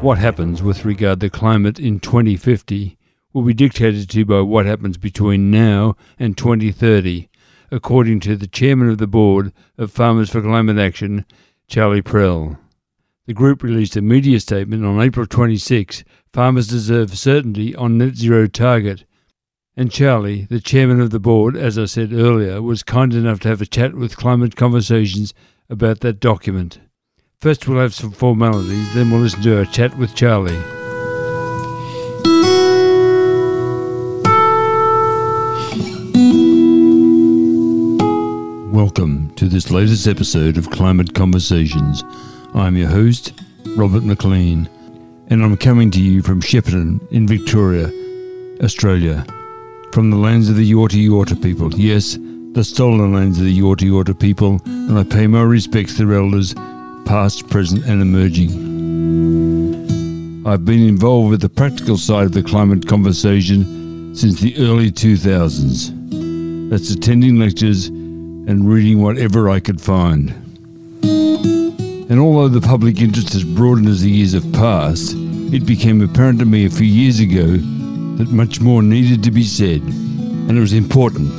What happens with regard to climate in 2050 will be dictated to by what happens between now and 2030, according to the chairman of the board of Farmers for Climate Action, Charlie Prell. The group released a media statement on April 26 farmers deserve certainty on net zero target. And Charlie, the chairman of the board, as I said earlier, was kind enough to have a chat with Climate Conversations about that document. First, we'll have some formalities, then we'll listen to our chat with Charlie. Welcome to this latest episode of Climate Conversations. I'm your host, Robert McLean, and I'm coming to you from Shepparton in Victoria, Australia, from the lands of the Yorta Yorta people. Yes, the stolen lands of the Yorta Yorta people, and I pay my respects to their elders past, present, and emerging. I've been involved with the practical side of the climate conversation since the early 2000s. That's attending lectures and reading whatever I could find. And although the public interest has broadened as the years have passed, it became apparent to me a few years ago that much more needed to be said. And it was important,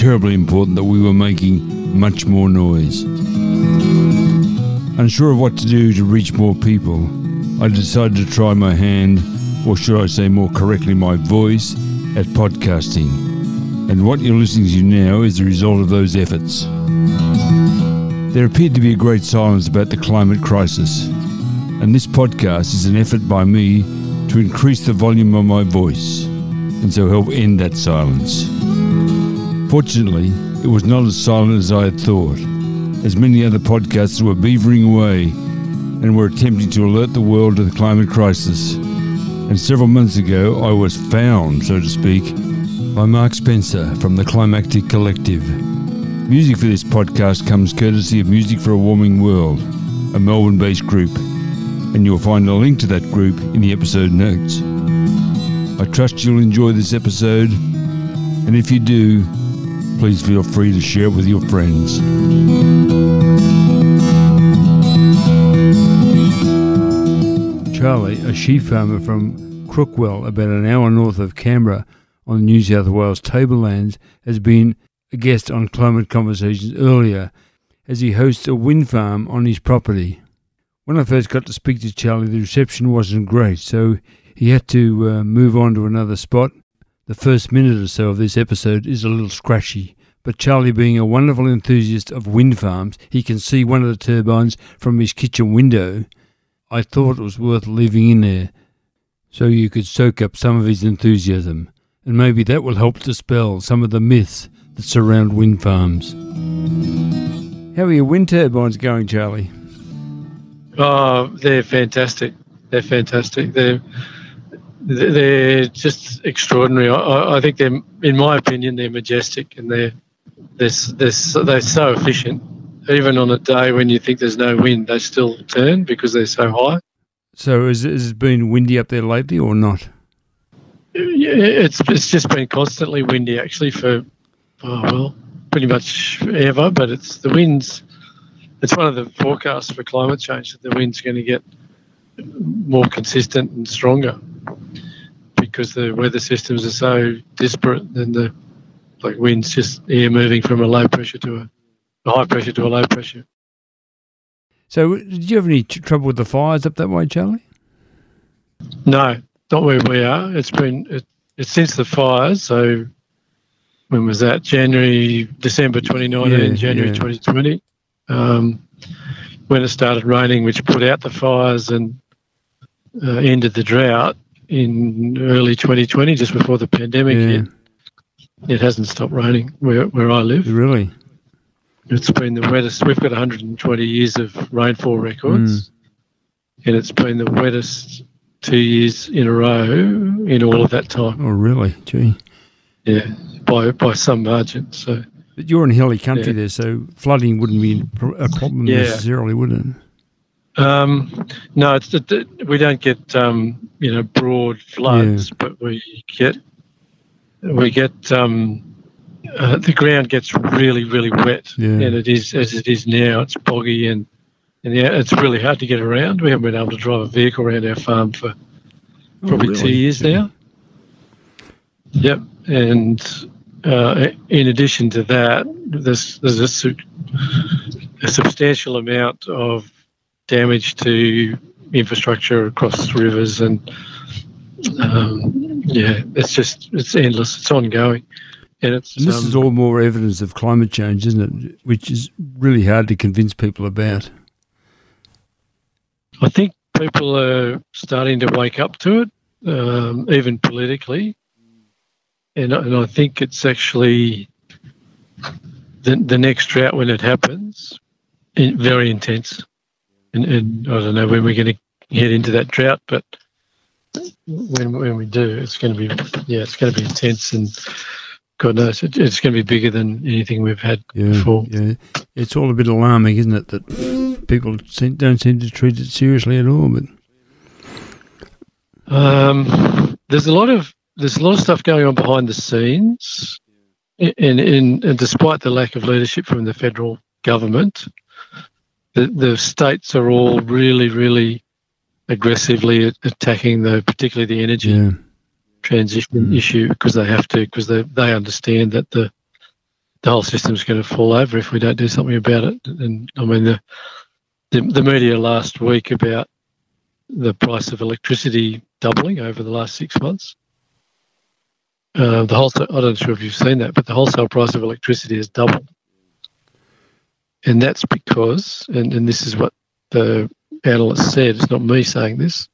terribly important, that we were making much more noise. Unsure of what to do to reach more people, I decided to try my hand, or should I say more correctly, my voice, at podcasting. And what you're listening to now is the result of those efforts. There appeared to be a great silence about the climate crisis, and this podcast is an effort by me to increase the volume of my voice and so help end that silence. Fortunately, it was not as silent as I had thought as many other podcasts were beavering away and were attempting to alert the world to the climate crisis. And several months ago, I was found, so to speak, by Mark Spencer from the Climactic Collective. Music for this podcast comes courtesy of Music for a Warming World, a Melbourne based group, and you'll find a link to that group in the episode notes. I trust you'll enjoy this episode, and if you do, please feel free to share with your friends. Charlie, a sheep farmer from Crookwell, about an hour north of Canberra on the New South Wales tablelands, has been a guest on Climate Conversations earlier as he hosts a wind farm on his property. When I first got to speak to Charlie, the reception wasn't great, so he had to uh, move on to another spot. The first minute or so of this episode is a little scratchy, but Charlie, being a wonderful enthusiast of wind farms, he can see one of the turbines from his kitchen window. I thought it was worth leaving in there so you could soak up some of his enthusiasm, and maybe that will help dispel some of the myths that surround wind farms. How are your wind turbines going, Charlie? Oh, they're fantastic. They're fantastic. They're they're just extraordinary. I, I think they're, in my opinion, they're majestic and they're they're, they're, they're so efficient even on a day when you think there's no wind, they still turn because they're so high. So has, has it been windy up there lately or not? Yeah, it's it's just been constantly windy actually for oh well pretty much ever. But it's the winds. It's one of the forecasts for climate change that the wind's going to get more consistent and stronger because the weather systems are so disparate and the like winds just air moving from a low pressure to a a high pressure to a low pressure. So, did you have any trouble with the fires up that way, Charlie? No, not where we are. It's been it, it's since the fires. So, when was that? January, December 2019, yeah, January yeah. 2020. Um, when it started raining, which put out the fires and uh, ended the drought in early 2020, just before the pandemic yeah. hit. It hasn't stopped raining where where I live. Really? It's been the wettest. We've got 120 years of rainfall records, mm. and it's been the wettest two years in a row in all of that time. Oh, really? Gee. Yeah, by by some margin. So. But you're in hilly country yeah. there, so flooding wouldn't be a problem yeah. necessarily, would it? Um, no, it's we don't get um, you know broad floods, yeah. but we get we get um, uh, the ground gets really, really wet, Yeah. and it is as it is now. It's boggy and and yeah, it's really hard to get around. We haven't been able to drive a vehicle around our farm for probably Oh, two really? years now. Yep, and uh, in addition to that, there's there's a, a substantial amount of damage to infrastructure across rivers, and um, yeah, it's just it's endless. It's ongoing, and it's And this um, is all more evidence of climate change, isn't it? Which is really hard to convince people about. I think people are starting to wake up to it, um, even politically, and and I think it's actually the the next drought when it happens, very intense, and, and I don't know when we're going to head into that drought, but when when we do, it's going to be yeah, it's going to be intense, and God knows it, it's going to be bigger than anything we've had Yeah, before. yeah. It's all a bit alarming, isn't it? That people seem, don't seem to treat it seriously at all. But Um, there's a lot of there's a lot of stuff going on behind the scenes, and, and, and despite the lack of leadership from the federal government, the, the states are all really, really aggressively attacking the particularly the energy yeah, transition Mm. issue because they have to because they they understand that the the whole system's going to fall over if we don't do something about it. And I mean the the, the media last week about the price of electricity doubling over the last six months. Uh, the wholesale, I don't know if you've seen that, but the wholesale price of electricity has doubled. And that's because, and, and this is what the analyst said, it's not me saying this,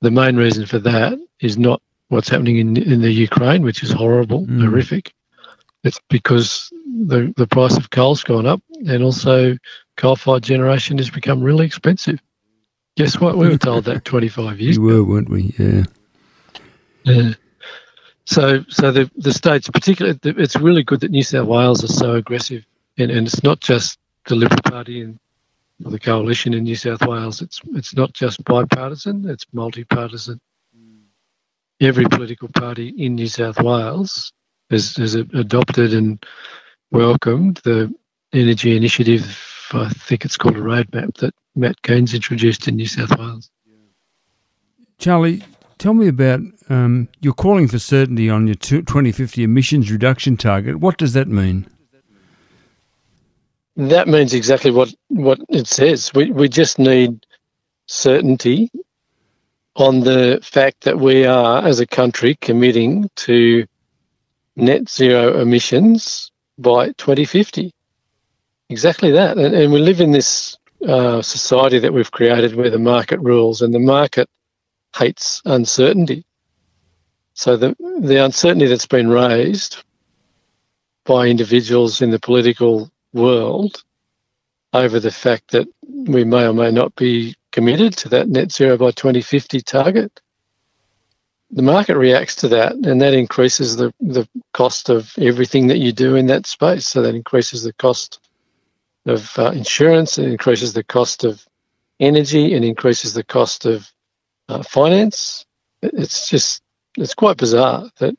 the main reason for that is not what's happening in in the Ukraine, which is horrible, Mm. horrific. It's because the the price of coal's gone up, and also coal-fired generation has become really expensive. Guess what? We were told that 25 years. we were, weren't we? Yeah, Yeah. So, so the the states, particularly, it's really good that New South Wales are so aggressive, and, and it's not just the Liberal Party and the coalition in New South Wales. It's it's not just bipartisan; it's multi-partisan. Every political party in New South Wales has, has adopted and welcomed the energy initiative. I think it's called a roadmap that Matt Gaines introduced in New South Wales. Charlie, tell me about um, you're calling for certainty on your 2050 emissions reduction target. What does that mean? That means exactly what, what it says. We, we just need certainty on the fact that we are, as a country, committing to net zero emissions by 2050. Exactly that. And, and we live in this uh, society that we've created where the market rules, and the market hates uncertainty. So the, the uncertainty that's been raised by individuals in the political world over the fact that we may or may not be committed to that net zero by 2050 target. The market reacts to that, and that increases the, the cost of everything that you do in that space. So that increases the cost of uh, insurance, it increases the cost of energy, it increases the cost of uh, finance. It's just it's quite bizarre that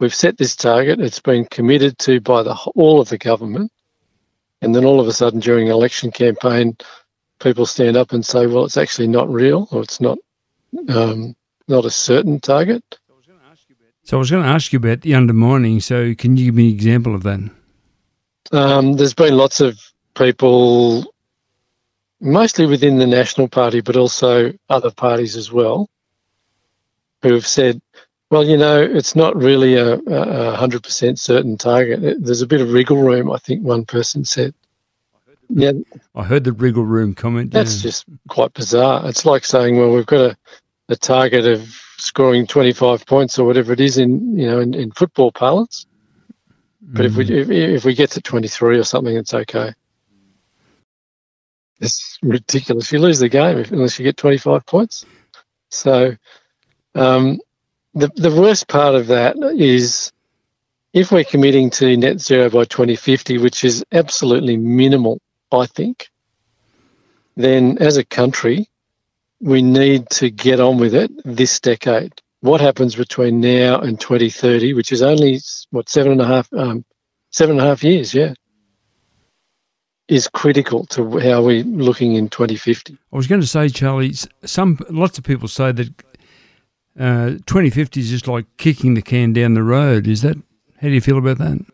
we've set this target. It's been committed to by the all of the government, and then all of a sudden during an election campaign, people stand up and say, "Well, it's actually not real, or it's not um, not a certain target." So I was going to ask you about the undermining. So can you give me an example of that? Um, there's been lots of people, mostly within the National Party, but also other parties as well, who have said, well, you know, it's not really a, a 100% certain target. There's a bit of wriggle room, I think one person said. Yeah, I heard the wriggle room comment. that's yeah. just quite bizarre. It's like saying, well, we've got a, a target of scoring 25 points or whatever it is in, you know, in, in football parlance. But if we if, if we get to 23 or something, it's okay. It's ridiculous. You lose the game if, unless you get 25 points. So um, the the worst part of that is if we're committing to net zero by 2050, which is absolutely minimal, I think. Then as a country, we need to get on with it this decade. What happens between now and 2030, which is only what seven and a half, um, seven and a half years, yeah, is critical to how we're looking in 2050. I was going to say, Charlie, some lots of people say that uh, 2050 is just like kicking the can down the road. Is that how do you feel about that?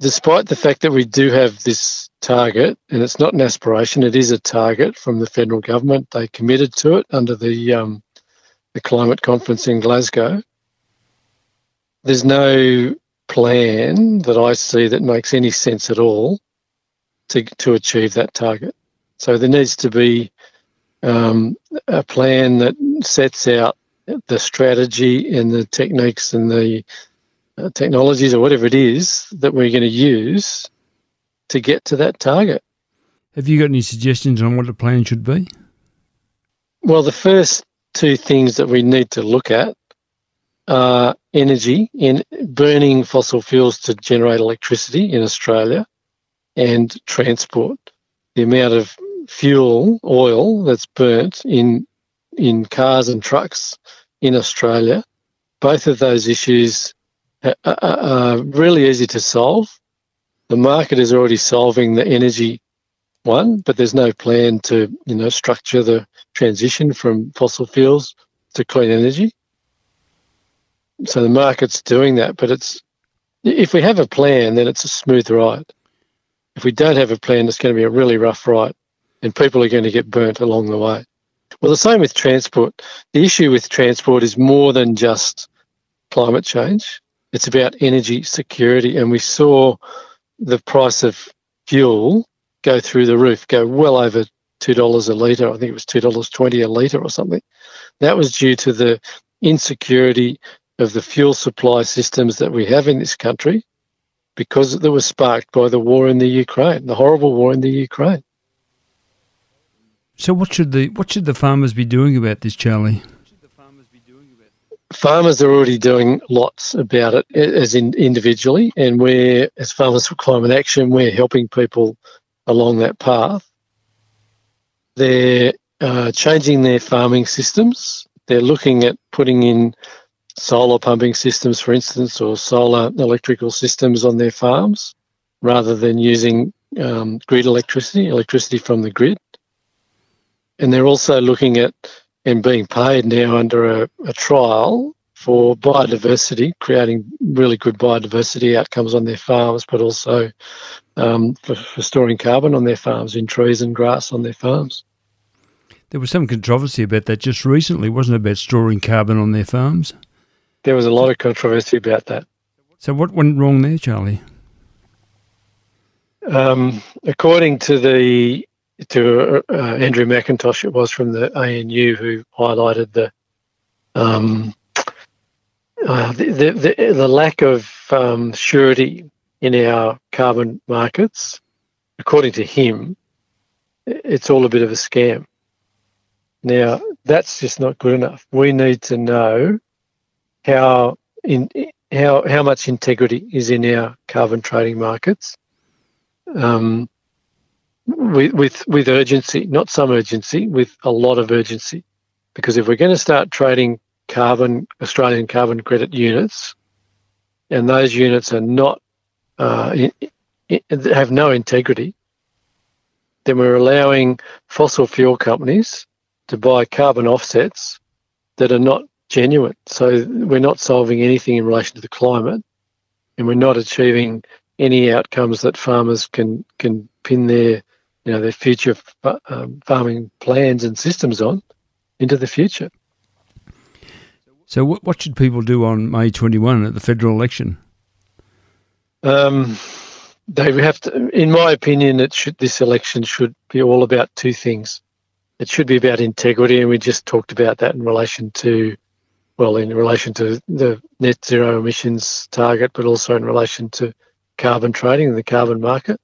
Despite the fact that we do have this target, and it's not an aspiration, it is a target from the federal government. They committed to it under the um, the climate conference in Glasgow. There's no plan that I see that makes any sense at all to to achieve that target. So there needs to be um, a plan that sets out the strategy and the techniques and the uh, technologies or whatever it is that we're going to use to get to that target. Have you got any suggestions on what the plan should be? Well, the first two things that we need to look at are energy in burning fossil fuels to generate electricity in Australia and transport. The amount of fuel, oil that's burnt in in cars and trucks in Australia. Both of those issues are, are really easy to solve. The market is already solving the energy one, but there's no plan to you know structure the transition from fossil fuels to clean energy. So the market's doing that, but it's if we have a plan, then it's a smooth ride. If we don't have a plan, it's going to be a really rough ride and people are going to get burnt along the way. Well, the same with transport. The issue with transport is more than just climate change. It's about energy security. And we saw the price of fuel go through the roof, go well over $2 a litre. I think it was $2.20 a litre or something. That was due to the insecurity of the fuel supply systems that we have in this country because that was sparked by the war in the Ukraine, the horrible war in the Ukraine. So what should the what should the farmers be doing about this, Charlie? Farmers are already doing lots about it as in individually, and we're as Farmers for Climate Action, we're helping people along that path. They're uh, changing their farming systems. They're looking at putting in solar pumping systems, for instance, or solar electrical systems on their farms, rather than using um, grid electricity, electricity from the grid and they're also looking at and being paid now under a, a trial for biodiversity, creating really good biodiversity outcomes on their farms, but also um, for, for, storing carbon on their farms in trees and grass on their farms. There was some controversy about that just recently, wasn't it, about storing carbon on their farms? There was a lot of controversy about that. So, what went wrong there, Charlie? Um, according to the to uh, Andrew Macintosh, it was from the ANU who highlighted the um, uh, the, the, the, lack of um, surety in our carbon markets. According to him, it's all a bit of a scam. Now, that's just not good enough. We need to know how in how how much integrity is in our carbon trading markets. Um, with, with, with urgency, not some urgency, with a lot of urgency. Because if we're going to start trading carbon, Australian carbon credit units, and those units are not, uh, in, in, have no integrity, then we're allowing fossil fuel companies to buy carbon offsets that are not genuine. So we're not solving anything in relation to the climate, and we're not achieving any outcomes that farmers can can pin their you know their future um, farming plans and systems on into the future. So, what, what should people do on May 21 at the federal election? Um, they have to, in my opinion, it should this election should be all about two things. It should be about integrity, and we just talked about that in relation to, well, in relation to the net zero emissions target, but also in relation to carbon trading and the carbon market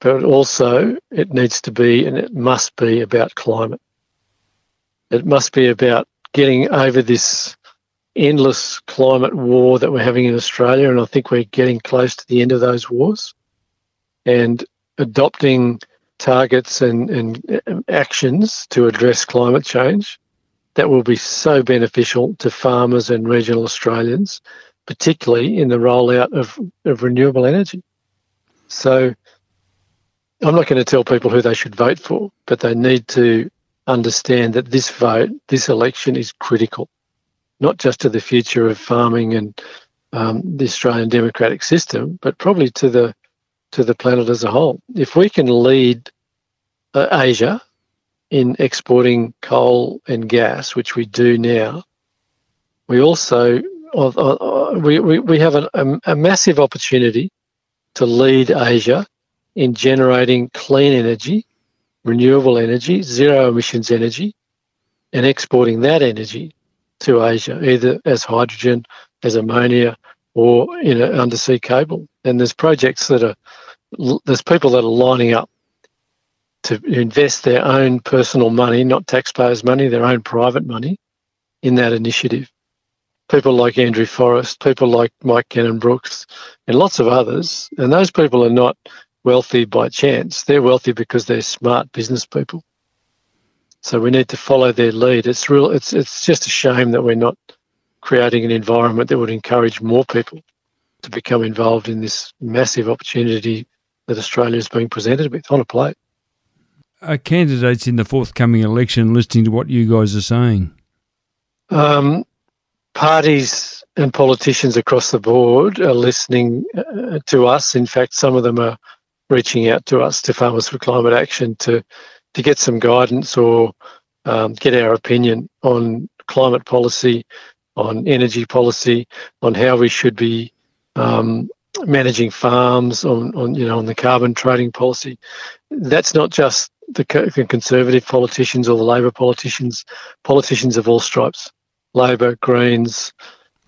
but also it needs to be and it must be about climate. It must be about getting over this endless climate war that we're having in Australia, and I think we're getting close to the end of those wars, and adopting targets and, and um, actions to address climate change that will be so beneficial to farmers and regional Australians, particularly in the rollout of, of renewable energy. So I'm not going to tell people who they should vote for, but they need to understand that this vote, this election is critical, not just to the future of farming and um, the Australian democratic system, but probably to the to the planet as a whole. If we can lead uh, Asia in exporting coal and gas, which we do now, we also uh, uh, we, we, we have a, a massive opportunity to lead Asia in generating clean energy, renewable energy, zero emissions energy, and exporting that energy to Asia, either as hydrogen, as ammonia, or in an undersea cable. And there's projects that are, there's people that are lining up to invest their own personal money, not taxpayers' money, their own private money, in that initiative. People like Andrew Forrest, people like Mike Cannon Brookes, and lots of others. And those people are not wealthy by chance. They're wealthy because they're smart business people. So we need to follow their lead. It's real. It's it's just a shame that we're not creating an environment that would encourage more people to become involved in this massive opportunity that Australia is being presented with on a plate. Are candidates in the forthcoming election listening to what you guys are saying? Um, parties and politicians across the board are listening uh, to us. In fact, some of them are reaching out to us to Farmers for Climate Action to to get some guidance or um, get our opinion on climate policy, on energy policy, on how we should be um, managing farms, on, on you know on the carbon trading policy. That's not just the, conservative politicians or the Labor politicians, politicians of all stripes, Labor, Greens,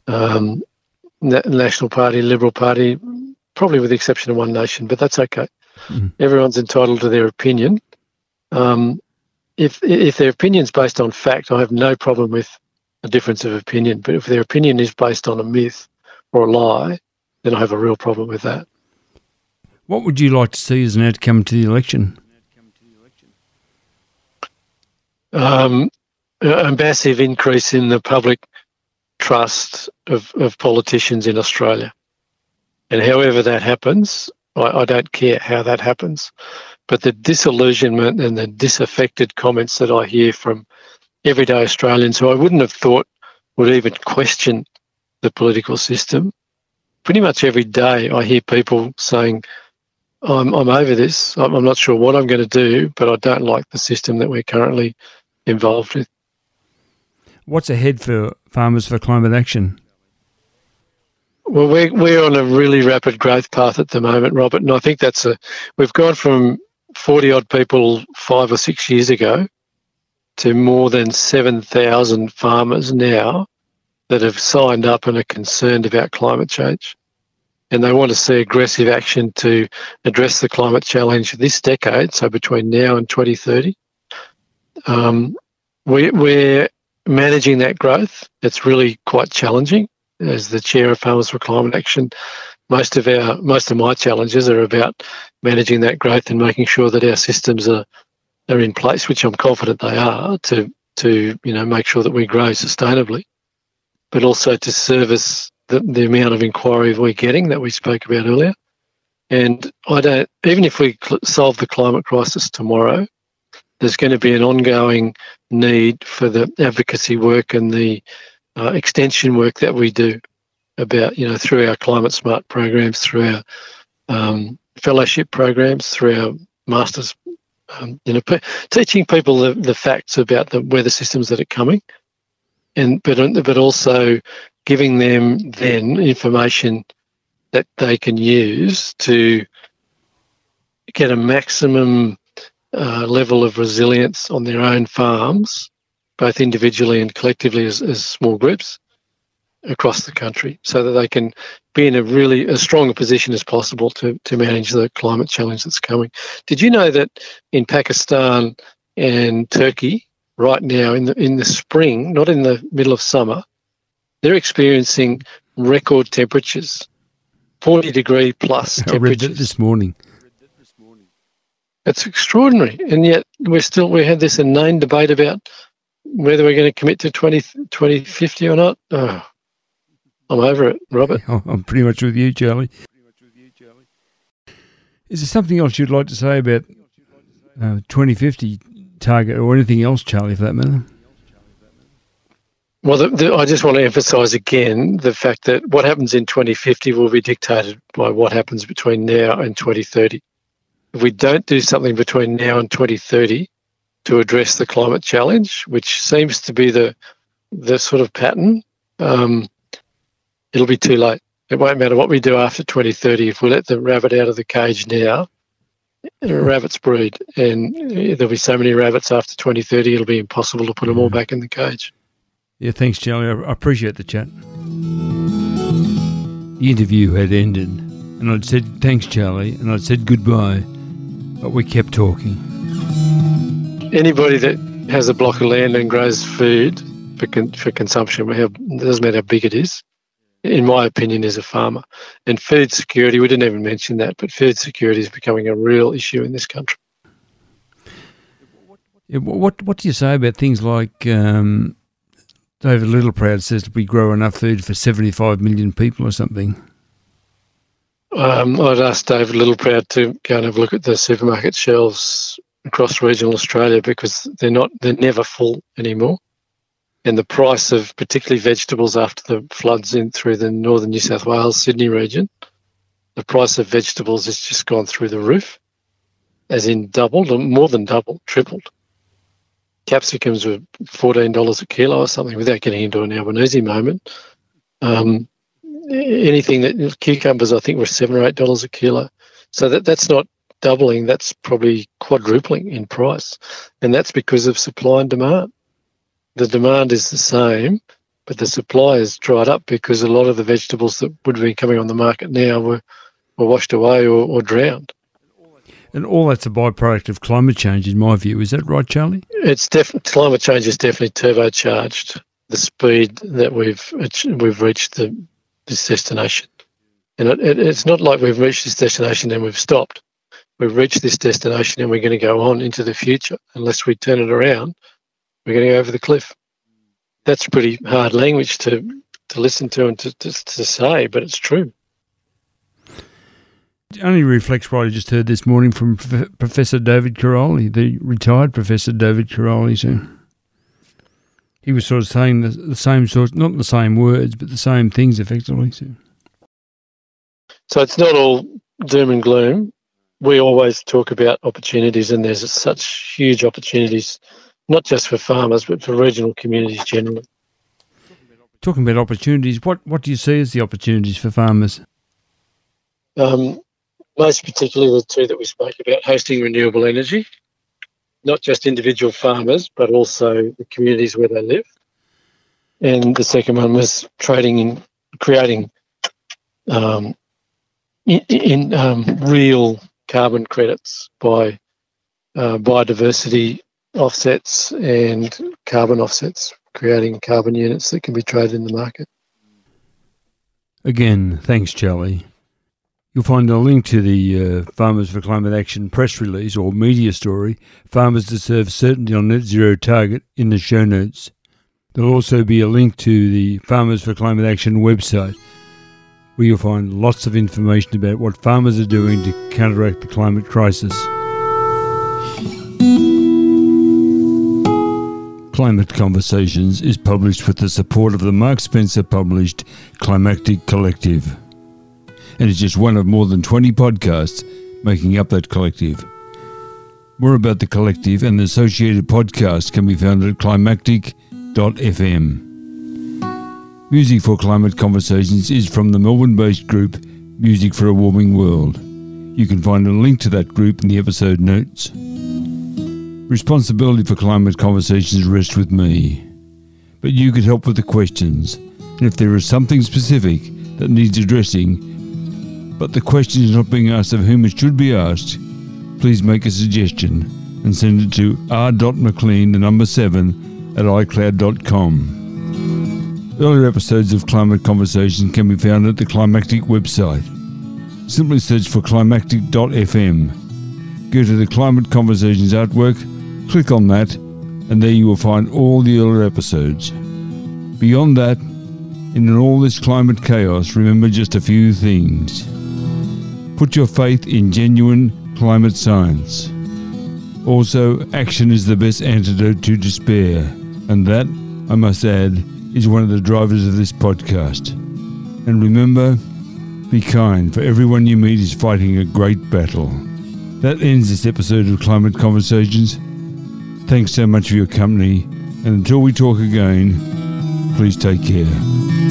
um, National Party, Liberal Party, probably with the exception of One Nation, but that's okay. Mm. Everyone's entitled to their opinion. Um, if if their opinion's based on fact, I have no problem with a difference of opinion. But if their opinion is based on a myth or a lie, then I have a real problem with that. What would you like to see as an outcome to the election? Um, a massive increase in the public trust of, of politicians in Australia. And however that happens, I, I, don't care how that happens. But the disillusionment and the disaffected comments that I hear from everyday Australians who I wouldn't have thought would even question the political system, pretty much every day I hear people saying, I'm, I'm over this. I'm, I'm not sure what I'm going to do, but I don't like the system that we're currently involved with. What's ahead for Farmers for Climate Action? Well, we're, we're on a really rapid growth path at the moment, Robert, and I think that's a we've gone from 40 odd people five or six years ago to more than 7,000 farmers now that have signed up and are concerned about climate change. And they want to see aggressive action to address the climate challenge this decade, so between now and 2030. Um, we, we're managing that growth. It's really quite challenging as the chair of Farmers for Climate Action, most of our most of my challenges are about managing that growth and making sure that our systems are are in place, which I'm confident they are, to to you know make sure that we grow sustainably, but also to service the, the amount of inquiry we're getting that we spoke about earlier. And I don't even if we cl- solve the climate crisis tomorrow, there's going to be an ongoing need for the advocacy work and the uh, extension work that we do about, you know, through our climate smart programs, through our um, fellowship programs, through our masters, um, you know, p- teaching people the, the facts about the weather systems that are coming, and but but also giving them then information that they can use to get a maximum uh, level of resilience on their own farms both individually and collectively as, as small groups across the country so that they can be in a really as strong a position as possible to, to manage the climate challenge that's coming. Did you know that in Pakistan and Turkey right now in the in the spring, not in the middle of summer, they're experiencing record temperatures, 40 degree plus temperatures. I read this morning. It's extraordinary, and yet we're still we had this inane debate about whether we're going to commit to 20, 2050 or not. Oh, I'm over it, Robert. I'm pretty much with you, Charlie. Is there something else you'd like to say about uh, 2050 target or anything else, Charlie, for that matter? Well, the, the, I just want to emphasise again the fact that what happens in 2050 will be dictated by what happens between now and 2030. If we don't do something between now and 2030 to address the climate challenge, which seems to be the the sort of pattern, um, it'll be too late. It won't matter what we do after 2030 if we let the rabbit out of the cage now. Rabbits breed, and there'll be so many rabbits after 2030, it'll be impossible to put them all mm. back in the cage. Yeah, thanks, Charlie. I appreciate the chat. The interview had ended, and I'd said thanks, Charlie, and I'd said goodbye, but we kept talking. Anybody that has a block of land and grows food for, con- for consumption, it doesn't matter how big it is, in my opinion, is a farmer. And food security, we didn't even mention that, but food security is becoming a real issue in this country. What what do you say about things like um, David Littleproud says we grow enough food for 75 million people or something. Um, I'd ask David Littleproud to go and have a look at the supermarket shelves across regional Australia because they're not they're never full anymore. And the price of particularly vegetables after the floods in through the northern New South Wales, Sydney region, the price of vegetables has just gone through the roof, as in doubled, or more than doubled, tripled capsicums were fourteen dollars a kilo or something, without getting into an Albanese moment. Um, anything that cucumbers, I think, were seven or eight dollars a kilo. So that that's not doubling. That's probably quadrupling in price, and that's because of supply and demand. The demand is the same, but the supply has dried up because a lot of the vegetables that would have been coming on the market now were, were washed away or, or drowned. And all that's a byproduct of climate change, in my view. Is that right, Charlie? It's definitely climate change has definitely turbocharged the speed that we've we've reached the, this destination. And it, it, it's not like we've reached this destination and we've stopped. We've reached this destination and we're going to go on into the future. Unless we turn it around, we're going to go over the cliff. That's pretty hard language to to listen to and to, to, to say, but it's true. It only reflects what I just heard this morning from F- Professor David Karoly, the retired Professor David Karoly. So he was sort of saying the, the same sort, not the same words, but the same things effectively. So. so it's not all doom and gloom. We always talk about opportunities, and there's such huge opportunities, not just for farmers, but for regional communities generally. Talking about opportunities, what, what do you see as the opportunities for farmers? Um, most particularly the two that we spoke about, hosting renewable energy, not just individual farmers, but also the communities where they live. And the second one was trading in creating um, in, in um, real carbon credits by uh, biodiversity offsets and carbon offsets, creating carbon units that can be traded in the market. Again, thanks, Charlie. You'll find a link to the uh, Farmers for Climate Action press release or media story, Farmers Deserve Certainty on Net Zero Target, in the show notes. There'll also be a link to the Farmers for Climate Action website, where you'll find lots of information about what farmers are doing to counteract the climate crisis. Climate Conversations is published with the support of the Mark Spencer published Climactic Collective and is just one of more than 20 podcasts making up that collective. More about the collective and the associated podcasts can be found at climactic.fm. Music for Climate Conversations is from the Melbourne based group Music for a Warming World. You can find a link to that group in the episode notes. Responsibility for climate conversations rests with me, but you could help with the questions, and if there is something specific that needs addressing, but the question is not being asked of whom it should be asked, please make a suggestion and send it to r.mclean, the number 7, at icloud.com. Earlier episodes of Climate Conversation can be found at the Climactic website. Simply search for climactic.fm. Go to the Climate Conversations artwork, click on that, and there you will find all the earlier episodes. Beyond that, in all this climate chaos, remember just a few things. Put your faith in genuine climate science. Also, action is the best antidote to despair, and that, I must add, is one of the drivers of this podcast. And remember, be kind, for everyone you meet is fighting a great battle. That ends this episode of Climate Conversations. Thanks so much for your company, and until we talk again, please take care.